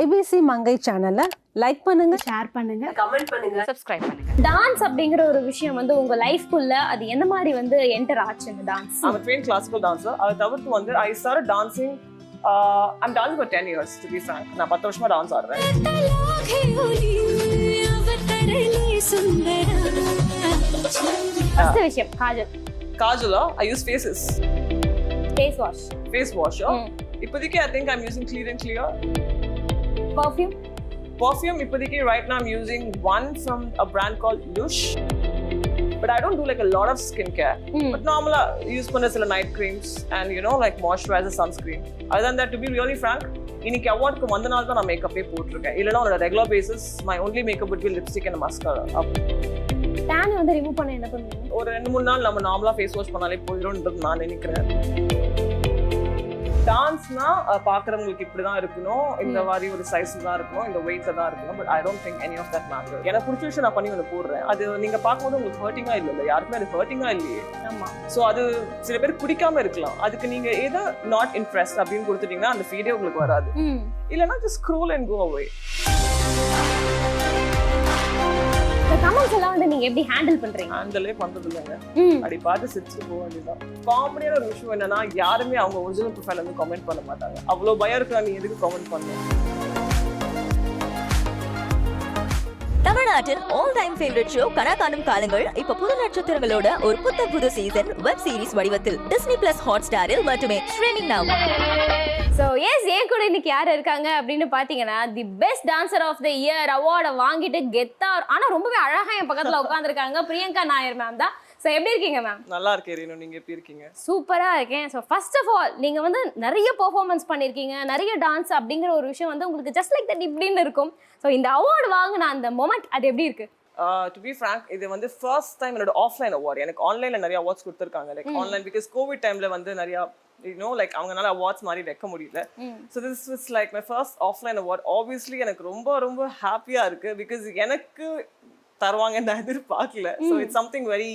IBC மங்கை சேனலை like பண்ணுங்க. Share பண்ணுங்க. கமெண்ட் பண்ணுங்க. சப்ஸ்கிரைப் பண்ணுங்க. டான்ஸ் அப்படிங்கிற ஒரு விஷயம் வந்து உங்க லைஃப்குள்ள அது எந்த மாதிரி வந்து என்டர் ஆச்சு இந்த dance I'm a trained classical dancer. அதை தவிர்த்து வந்து ஐ started dancing uh, I'm dancing for 10 years to be frank. நான் பத்து வருஷமா டான்ஸ் ஆடுறேன். ஃபர்ஸ்ட் விஷயம் kajal. காஜலா? I use faces face wash face wash. இப்போதைக்கு I think I'm using clear and clear. Perfume perfume இப்போதைக்கு right now I'm using one from a brand called Lush but I don't do like a lot of skincare but normally use பண்ண சில night creams and you know like moisturizer sunscreen other than that to be really frank இன்னைக்கு அவார்டுக்கு வந்த நாள் தான் நான் மேக்கப்பே போட்டிருக்கேன் இல்லைன்னா ஒரு regular basis my only makeup would be lipstick and mascara then வந்து ரிமூவ் பண்ண என்ன பண்ணுவீங்க ஒரு ரெண்டு மூணு நாள் நம்ம நார்மலா ஃபேஸ் வாஷ் பண்ணாலே போயிடும்ன்றது நான் நினைக்கிறேன் டான்ஸ்னா பாக்குறவங்களுக்கு இப்படிதான் இருக்கணும். இந்த மாதிரி ஒரு சைஸ் தான் இருக்கணும். இந்த வெயிட்ல தான் இருக்கணும். But I don't think any of that matter எனக்கு பிடிச்ச விஷயம் நான் பண்ணி ஒன்று போடுறேன். அது நீங்க பார்க்கும்போது உங்களுக்கு ஹர்ட்டிங்கா இல்ல யாருக்குமே அது ஹர்ட்டிங்கா இல்லையே? ஆமா. ஸோ அது சில பேர் பிடிக்காம இருக்கலாம். அதுக்கு நீங்க எதை நாட் இன்ட்ரெஸ்ட் அப்படின்னு கொடுத்துட்டீங்கன்னா அந்த ஃபீடே உங்களுக்கு வராது. இல்லைன்னா just scroll and go away comments எல்லாம் வந்து நீங்க எப்படி ஹேண்டில் பண்றீங்க? ஹேண்டலே பண்றது இல்லைங்க அப்படி பார்த்து சிரிச்சுட்டு போக வேண்டியதான் காமெடியான ஒரு விஷயம் என்னன்னா யாருமே அவங்க ஒரிஜினல் ப்ரொஃபைல் வந்து கமெண்ட் பண்ண மாட்டாங்க. அவ்வளோ பயம் இருக்கு நீ எதுக்கு கமெண்ட் பண்ணணும் தமிழ்நாட்டின் ஆல் டைம் ஃபேவரட் ஷோ கனா காணும் காலங்கள் இப்ப புது நட்சத்திரங்களோட ஒரு புத்த புது சீசன் வெப் சீரிஸ் வடிவத்தில். டிஸ்னி பிளஸ் ஹாட் ஸ்டாரில் மட்டுமே. ஸ்ட்ரீமிங் நவ் ஸோ எஸ் ஏன் கூட இன்னைக்கு யார் இருக்காங்க அப்படின்னு பார்த்தீங்கன்னா the best dancer of the year அவார்டை வாங்கிட்டு கெத்தா ஆனால் ரொம்பவே அழகாக என் பக்கத்தில் உட்காந்துருக்காங்க பிரியங்கா நாயர் மேம் தான். ஸோ எப்படி இருக்கீங்க மேம் நல்லா இருக்கே ரீனு. நீங்க எப்படி இருக்கீங்க? சூப்பராக இருக்கேன். ஸோ ஃபர்ஸ்ட் ஆஃப் ஆல் நீங்கள் வந்து நிறைய பெர்ஃபார்மன்ஸ் பண்ணியிருக்கீங்க நிறைய டான்ஸ் அப்படிங்கிற ஒரு விஷயம் வந்து உங்களுக்கு ஜஸ்ட் லைக் தட் இப்படின்னு இருக்கும். ஸோ இந்த அவார்டு வாங்கின அந்த மொமெண்ட் அது எப்படி இருக்கு? டு பி frank இது வந்து ஃபர்ஸ்ட் டைம் என்னோட ஆஃப்லைன் அவார்ட் எனக்கு ஆன்லைன்ல நிறைய அவார்ட்ஸ் கொடுத்துருக்காங்க. லைக் ஆன்லைன் பிகாஸ் கோவிட் டைம்ல வந்து நிறைய யூனோ லைக் அவங்கனால அவார்ட்ஸ் மாதிரி வைக்க முடியல. So this is like my first offline award obviously எனக்கு ரொம்ப ரொம்ப ஹாப்பியா இருக்கு பிகாஸ் எனக்கு தருவாங்க நான் எதிர்பார்க்கல. So it's something very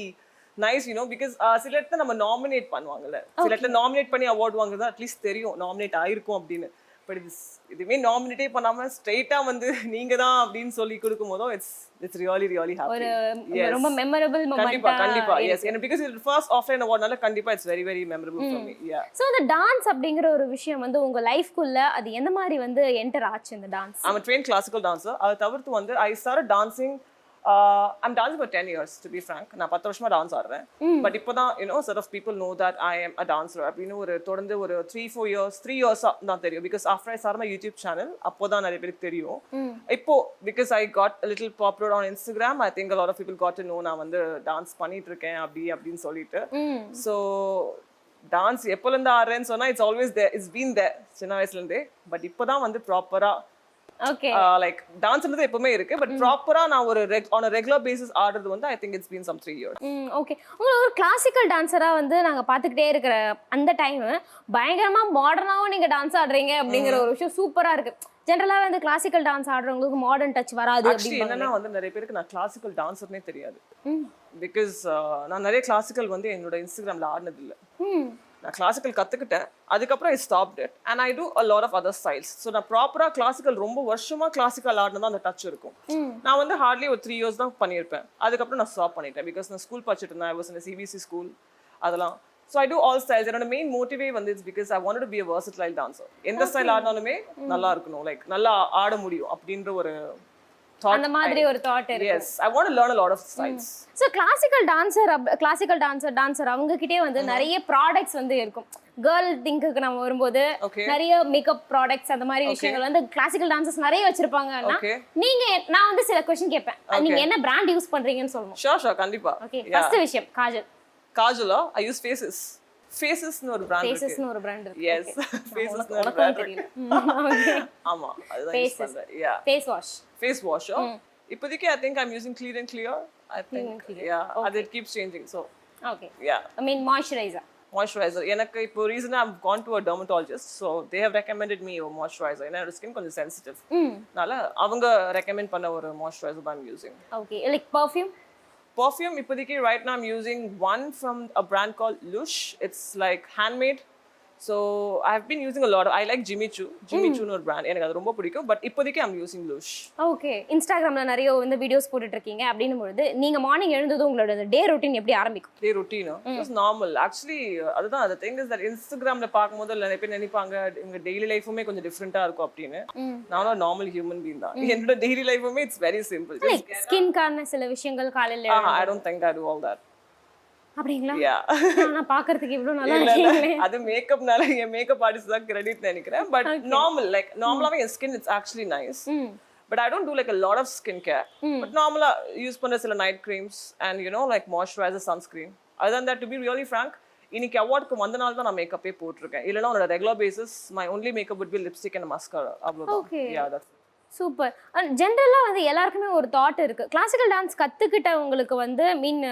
nice you know because சில இடத்துல நம்ம நாமினேட் பண்ணுவாங்கல்ல. சில இடத்துல நாமினேட் பண்ணி அவார்ட் வாங்குறது அட்லீஸ்ட் தெரியும் நாமினேட் ஆயிருக்கும் அப்படின்னு. பட் இது இதுவுமே நாமினேட்டே பண்ணாம ஸ்ட்ரெயிட்டா வந்து நீங்க தான் அப்படின்னு சொல்லி கொடுக்கும் போதும் it's it's really really happy ரொம்ப மெமரபிள் கண்டிப்பா கண்டிப்பா. எஸ் எனக்கு பிகாஸ் இது ஃபர்ஸ்ட் ஆஃப்லைன் அவார்ட்னால கண்டிப்பா it's very very memorable for me. Yeah so இந்த டான்ஸ் அப்படிங்கிற ஒரு விஷயம் வந்து உங்க லைஃப்குள்ள அது எந்த மாதிரி வந்து என்டர் ஆச்சு இந்த dance a trained classical dancer. அதை தவிர்த்து வந்து ஐ started dancing I'm dancing for 10 years to be frank. நான் பத்து வருஷமா டான்ஸ் ஆடுறேன். பட் இப்போதான் you know sort of people know that I am a dancer அப்படின்னு ஒரு தொடர்ந்து ஒரு த்ரீ ஃபோர் இயர்ஸ் த்ரீ இயர்ஸா தான் தெரியும். Because after I start my YouTube channel அப்போதான் நிறைய பேருக்கு தெரியும். இப்போ because I got little popular on Instagram I think lot of people got to know நான் வந்து டான்ஸ் பண்ணிட்டு இருக்கேன் அப்படி அப்படின்னு சொல்லிட்டு. ஸோ டான்ஸ் எப்போலேருந்து ஆடுறேன்னு சொன்னா it's always there it's been there சின்ன வயசுலேருந்தே பட் இப்போதான் வந்து ப்ராப்பரா ஓகே லைக் டான்ஸ்ன்றது எப்பவுமே இருக்கு பட் ப்ராப்பரா நான் ஒரு ஆன் ரெகுலர் பேசிஸ் ஆடுறது வந்து I think it's been some three years okay உங்களை ஒரு கிளாசிக்கல் டான்ஸராக வந்து நாங்கள் பார்த்துக்கிட்டே இருக்கிற அந்த டைம் பயங்கரமாக மாடர்னாகவும் நீங்கள் டான்ஸ் ஆடுறீங்க அப்படிங்கிற ஒரு விஷயம் சூப்பராக இருக்கு. ஜென்ரலாக வந்து கிளாசிக்கல் டான்ஸ் ஆடுறவங்களுக்கு மாடர்ன் டச் வராது என்னன்னா வந்து நிறைய பேருக்கு நான் கிளாசிக்கல் டான்ஸர்னே தெரியாது. பிகாஸ் நான் நிறைய கிளாசிக்கல் வந்து என்னோட இன்ஸ்டாகிராம்ல ஆடினது இல்ல நான் கிளாசிக்கல் கத்துக்கிட்டேன். அதுக்கப்புறம் I stop it and I do a lot of other styles so நான் ப்ராப்பரா கிளாசிக்கல் ரொம்ப வருஷமா கிளாசிக்கல் ஆடினதா அந்த டச் இருக்கும். நான் வந்து ஹார்ட்லி ஒரு த்ரீ இயர்ஸ் தான் பண்ணியிருப்பேன். அதுக்கப்புறம் நான் ஸ்டாப் பண்ணிட்டேன். பிகாஸ் நான் ஸ்கூல் படிச்சுட்டு இருந்தேன். ஐ வாஸ் இந்த சிபிஎஸ்சி ஸ்கூல் அதெல்லாம். So I do all styles என்னோட மெயின் மோட்டிவே வந்து it's because I want to be a versatile dancer. எந்த ஸ்டைல் ஆடினாலுமே நல்லா இருக்கணும். லைக் நல்லா ஆட முடியும் அப்படின்ற ஒரு அந்த மாதிரி ஒரு தாட் இருக்கு. Yes I want learn a lot of styles so classical dancer classical dancer dancer அவங்க கிட்டே வந்து நிறைய ப்ராடக்ட்ஸ் வந்து இருக்கும். கேர்ள் திங்குக்கு நம்ம வரும்போது. நிறைய மேக்கப் ப்ராடக்ட்ஸ் அந்த மாதிரி விஷயங்கள் வந்து கிளாசிக்கல் டான்சர்ஸ் நிறைய வச்சிருப்பாங்கன்னா. நீங்க நான் வந்து சில கொஸ்டின் கேட்பேன். நீங்க என்ன பிராண்ட் யூஸ் பண்றீங்கன்னு சொல்லணும் ஷோர் ஷோர் கண்டிப்பா. ஓகே ஃபர்ஸ்ட் விஷயம் காஜல். காஜலா? ஐ யூஸ் ஃபேசஸ் ஃபேசஸ்னு ஒரு பிராண்ட் ஃபேசஸ்னு ஒரு பிராண்ட் இருக்கு. எஸ் ஃபேசஸ்னு ஒரு பிராண்ட் தெரியல ஆமா அதுதான் யூஸ். பண்றேன். Yeah face wash face wash இப்போதைக்கு I think I am using clear and clear. I think yeah அது it keeps changing so okay yeah. I mean moisturizer moisturizer. எனக்கு இப்போ ரீசனா I've gone to a dermatologist so they have recommended me a moisturizer. ஏன்னா என்னோட skin கொஞ்சம் sensitive அதனால அவங்க recommend பண்ண ஒரு moisturizer தான் I'm using. Okay like perfume Perfume, Ipadiki, right now I'm using one from a brand called Lush. It's like handmade so I have been using a lot of I like Jimmy Choo Jimmy சூன்னு ஒரு brand எனக்கு அது ரொம்ப பிடிக்கும். But இப்போதைக்கு I'm using Lush okay இன்ஸ்டாகிராம்ல நிறைய வந்து videos போட்டுட்டு இருக்கீங்க அப்படின்னும் பொழுது நீங்க மார்னிங் எழுந்ததும் உங்களோட டே ரொட்டீன் எப்படி ஆரம்பிக்கும்? டே ரொட்டீனா இட்ஸ் நார்மல் ஆக்சுவலி அதுதான் அந்த திங் இஸ் தட் இன்ஸ்டாகிராமில் பார்க்கும்போது நிறைய பேர் நினைப்பாங்க இவங்க டெய்லி லைஃபுமே கொஞ்சம் டிஃப்ரெண்ட்டாக இருக்கும் அப்படின்னு. நானும் நார்மல் ஹியூமன் பீன் தான். என்னோட டெய்லி லைஃபுமே இட்ஸ் வெரி சிம்பிள் லைக் ஸ்கின்கான சில விஷயங்கள் காலையில I don't think I do all that அப்படிங்களா? யா ஆனா பாக்குறதுக்கு இவ்வளவு நல்லா இல்ல, இல்ல. இருக்கீங்களே. அது மேக்கப்னால என் மேக்கப் ஆர்டிஸ்ட் தான் கிரெடிட் நினைக்கிறேன். பட் நார்மல் லைக் நார்மலாவே என் skin it's actually nice but I don't do like a lot of skin care but நார்மலா யூஸ் பண்ற சில night creams and you know like moisturizer sunscreen அதுதான் that to be really frank இன்னைக்கு அவார்டுக்கு வந்த நாள் தான் நான் மேக்கப்பே போட்டிருக்கேன். இல்லைன்னா உன்னோட regular basis my only makeup would be lipstick and mascara. Yeah that's super ஜென்ரலா வந்து எல்லாருக்குமே ஒரு தாட் இருக்கு. கிளாசிக்கல் டான்ஸ் கத்துக்கிட்டவங்களுக்கு வந்து மீன்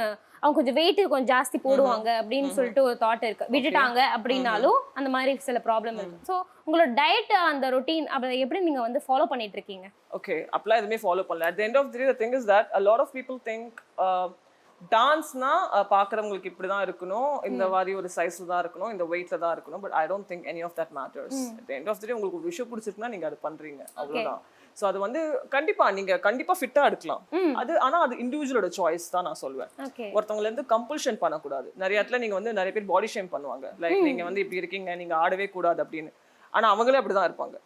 அவங்க கொஞ்சம் வெயிட் கொஞ்சம் ஜாஸ்தி போடுவாங்க அப்படின்னு சொல்லிட்டு ஒரு தாட் இருக்கு. விட்டுட்டாங்க அப்படின்னாலும் அந்த மாதிரி சில ப்ராப்ளம் இருக்கு. ஸோ உங்களோட டயட் அந்த ரொட்டீன் அப்படி எப்படி நீங்க வந்து ஃபாலோ பண்ணிட்டு இருக்கீங்க? ஓகே அப்பெல்லாம் எதுவுமே ஃபாலோ பண்ணல. At end of the the thing is that a lot of people think டான்ஸ்னா பார்க்குறவங்களுக்கு இப்படி தான் இருக்கணும். இந்த மாதிரி ஒரு சைஸ்ல தான் இருக்கணும். இந்த வெயிட்ல தான் இருக்கணும். But I don't think any of that matters end of the day உங்களுக்கு ஒரு விஷயம் பிடிச்சிருக்குன்னா நீங்க அது பண்றீங்க. அவ்வளவுதான். ஸோ அது வந்து கண்டிப்பா நீங்க கண்டிப்பா ஃபிட்டா எடுக்கலாம் அது ஆனா அது இண்டிவிஜுவலோட சாய்ஸ் தான் நான் சொல்வேன். ஒருத்தவங்கள இருந்து கம்பல்ஷன் பண்ணக்கூடாது. நிறைய இடத்துல நீங்க வந்து நிறைய பேர் பாடி ஷேம் பண்ணுவாங்க. லைக் நீங்க வந்து இப்படி இருக்கீங்க நீங்க ஆடவே கூடாது அப்படின்னு. ஆனா அவங்களே அப்படிதான் இருப்பாங்க.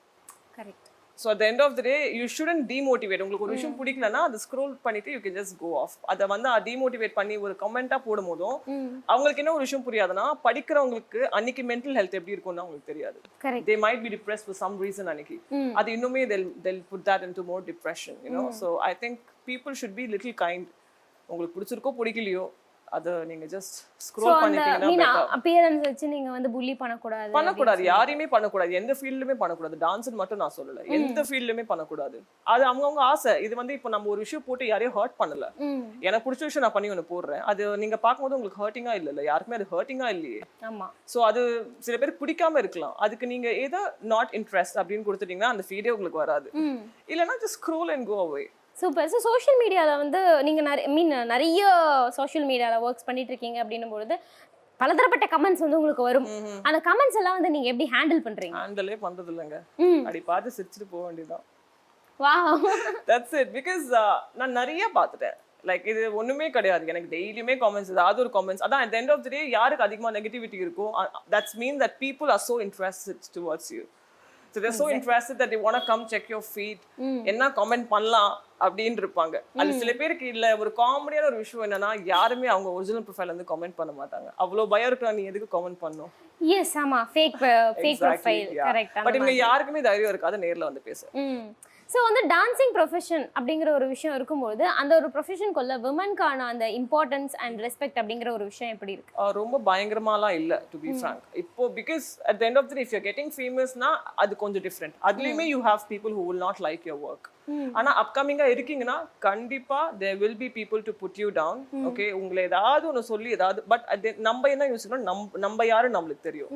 Correct so at the end of the day you shouldn't demotivate. உங்களுக்கு ஒரு விஷயம் பிடிக்கலன்னா அதை ஸ்க்ரோல் பண்ணிட்டு you can just go off அதை வந்து டிமோட்டிவேட் பண்ணி ஒரு கமெண்ட்டாக போடும் போதும் அவங்களுக்கு என்ன ஒரு விஷயம் புரியாதுன்னா படிக்கிறவங்களுக்கு அன்னைக்கு மென்டல் ஹெல்த் எப்படி இருக்கும்னு அவங்களுக்கு தெரியாது. They might be depress for some reason அன்னைக்கு. அது இன்னுமே they'll they'll put that into more depression you know. so i think people should be little kind. உங்களுக்கு பிடிச்சிருக்கோ பிடிக்கலையோ அதை நீங்க ஜஸ்ட் ஸ்க்ரோல் பண்ணிட்டீங்கன்னா. அப்பியரன்ஸ் வச்சு நீங்க வந்து புள்ளி பண்ணக்கூடாது பண்ணக்கூடாது. யாரையுமே பண்ணக்கூடாது. எந்த ஃபீல்டுமே பண்ணக்கூடாது. டான்ஸ் மட்டும் நான் சொல்லல. எந்த ஃபீல்டுமே பண்ணக்கூடாது. அது அவங்கவங்க ஆசை. இது வந்து இப்போ நம்ம ஒரு விஷயம் போட்டு யாரையும் ஹர்ட் பண்ணல. எனக்கு பிடிச்ச விஷயம் நான் பண்ணி ஒன்று போடுறேன். அது நீங்க பார்க்கும்போது உங்களுக்கு ஹர்ட்டிங்கா இல்லைல்ல. யாருக்குமே அது ஹர்ட்டிங்கா இல்லையே. ஆமா. ஸோ அது சில பேருக்கு பிடிக்காம இருக்கலாம். அதுக்கு நீங்க ஏதோ நாட் இன்ட்ரெஸ்ட் அப்படின்னு கொடுத்துட்டீங்கன்னா அந்த ஃபீடே உங்களுக்கு வராது. இல்லைன்னா just scroll and go away super so social மீடியாவில் வந்து நீங்கள் நிறைய மீன் நிறைய சோஷியல் மீடியாவில் ஒர்க்ஸ் பண்ணிட்டு இருக்கீங்க அப்படின்னும் பொழுது பலதரப்பட்ட கமெண்ட்ஸ் வந்து உங்களுக்கு வரும். அந்த கமெண்ட்ஸ் எல்லாம் வந்து நீங்கள் எப்படி ஹேண்டில் பண்ணுறீங்க ஹேண்டலே பண்றது இல்லைங்க அப்படி பார்த்து சிரிச்சுட்டு போக வேண்டியதுதான். வா தட்ஸ் இட் பிகாஸ் நான் நிறைய பார்த்துட்டேன். லைக் இது ஒண்ணுமே கிடையாது. எனக்கு டெய்லியுமே காமெண்ட்ஸ் ஏதாவது ஒரு காமெண்ட்ஸ் அதான் the end of the day யாருக்கு அதிகமா நெகட்டிவிட்டி இருக்கோ that's mean that people are so interested towards you so interested that you want come check your feed என்ன காமெண்ட் பண்ணலாம் அப்படின்னு இருப்பாங்க அது சில பேருக்கு இல்ல ஒரு காமெடியான ஒரு விஷயம் என்னன்னா யாருமே அவங்க ஒரிஜினல் ப்ரொஃபைல் வந்து கமெண்ட் பண்ண மாட்டாங்க. அவ்வளோ பயம் இருக்கா நீ எதுக்கு கமெண்ட் பண்ணும்? எஸ் ஆமாம் fake fake profile correct but இவங்க யாருக்குமே தைரியம் இருக்காது நேர்ல வந்து பேச. ம் ஸோ வந்து டான்சிங் ப்ரொஃபஷன் அப்படிங்கிற ஒரு விஷயம் இருக்கும்போது அந்த ஒரு ப்ரொஃபஷனுக்குள்ள விமன்கான அந்த இம்பார்ட்டன்ஸ் அண்ட் ரெஸ்பெக்ட் அப்படிங்கிற ஒரு விஷயம் எப்படி இருக்கு? ரொம்ப பயங்கரமாலாம் இல்ல டு பி ஃப்ராங்க் இப்போ because at end of the if you getting ஃபேமஸ்னா அது கொஞ்சம் டிஃப்ரெண்ட் அதுலயுமே you have people who will not like your work ஆனா அப்கமிங்கா இருக்கீங்கன்னா கண்டிப்பா there will be people to put you down okay உங்களை ஏதாவது ஒன்று சொல்லி ஏதாவது பட் நம்ம என்ன யோசிக்கணும் நம்ம நம்ம யாரு நம்மளுக்கு தெரியும்?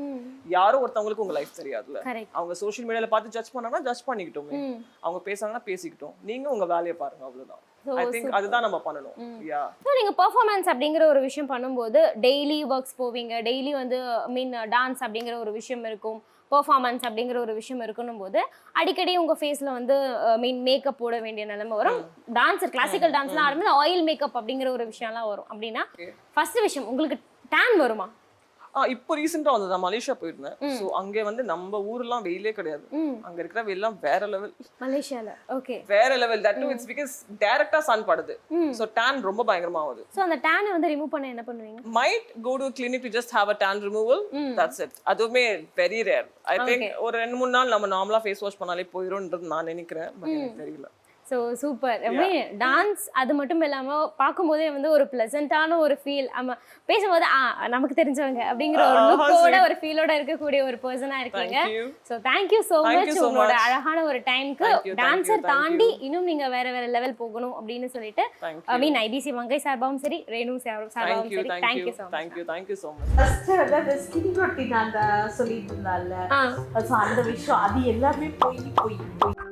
யாரும் ஒருத்தவங்களுக்கு உங்க லைஃப் தெரியாதுல்ல. கரெக்ட் அவங்க சோஷியல் மீடியால பார்த்து ஜட்ஜ் பண்ணாங்கன்னா ஜட்ஜ் பண்ணிக்கிட்டோமே. அவங்க பேசுறாங்கன்னா பேசிக்கிட்டோம். நீங்க உங்க வேலையை பாருங்க அவ்வளவுதான். ஐ திங்க் அதுதான் நம்ம பண்ணணும். யா ஸோ நீங்கள் பர்ஃபார்மன்ஸ் அப்படிங்கிற ஒரு விஷயம் பண்ணும்போது டெய்லி ஒர்க்ஸ் போவீங்க. டெய்லி வந்து மீன் டான்ஸ் அப்படிங்கிற ஒரு விஷயம் இருக்கும். பர்ஃபார்மன்ஸ் அப்படிங்கிற ஒரு விஷயம் இருக்கணும் போது அடிக்கடி உங்கள் ஃபேஸில் வந்து மீன் மேக்கப் போட வேண்டிய நிலைமை வரும். டான்ஸர் கிளாசிக்கல் டான்ஸ்லாம் ஆடும்போது ஆயில் மேக்கப் அப்படிங்கிற ஒரு விஷயம்லாம் வரும். அப்படின்னா ஃபர்ஸ்ட் விஷயம் உங்களுக்கு டேன் வருமா? இப்போ ரீசெண்டா வந்து நான் மலேசியா போயிருந்தேன். சோ அங்க வந்து நம்ம ஊர்லாம் வெயிலே கிடையாது. அங்க இருக்கிற வெயிலாம் வேற லெவல் மலேசியாவில் ஓகே வேற லெவல் தட் இட்ஸ் பிகாஸ் டைரக்டா சன் படுது. சோ tan ரொம்ப பயங்கரமா ஆகுது ஸோ அந்த டேனை வந்து ரிமூவ் பண்ண என்ன பண்ணுவீங்க? Might go to a clinic to just have a tan removal. that's it. அதுவுமே வெரி ரேர் ஐ திங்க் ஒரு ரெண்டு மூணு நாள் நம்ம நார்மலா ஃபேஸ் வாஷ் பண்ணாலே போயிடும்ன்றது நான் நினைக்கிறேன். பட் எனக்கு தெரியல. ஸோ சூப்பர் எப்படி டான்ஸ் அது மட்டும் இல்லாமல் பார்க்கும்போதே வந்து ஒரு ப்ளசண்ட்டான ஒரு ஃபீல் நம்ம பேசும்போது ஆ நமக்கு தெரிஞ்சவங்க அப்படிங்கிற ஒரு லுக்கோட ஒரு ஃபீலோட இருக்கக்கூடிய ஒரு பர்சனாக இருக்கீங்க. Thank you. So thank you so Thank much you so உங்களோட much. அழகான ஒரு டைம்க்கு Thank you, thank you, dancer thank தாண்டி. இன்னும் நீங்க வேற வேற லெவல் போகணும் அப்படின்னு சொல்லிட்டு ஐ மீன் ஐபிசி மங்கை சார்பாகவும் சரி ரேணு சார் சார்பாகவும் சரி. Thank you so much thank you so much. First அந்த ஸ்கின் ரொட்டீன் அந்த சொல்லிட்டு இருந்தால அந்த விஷயம் அது எல்லாமே போய் போய் போய்.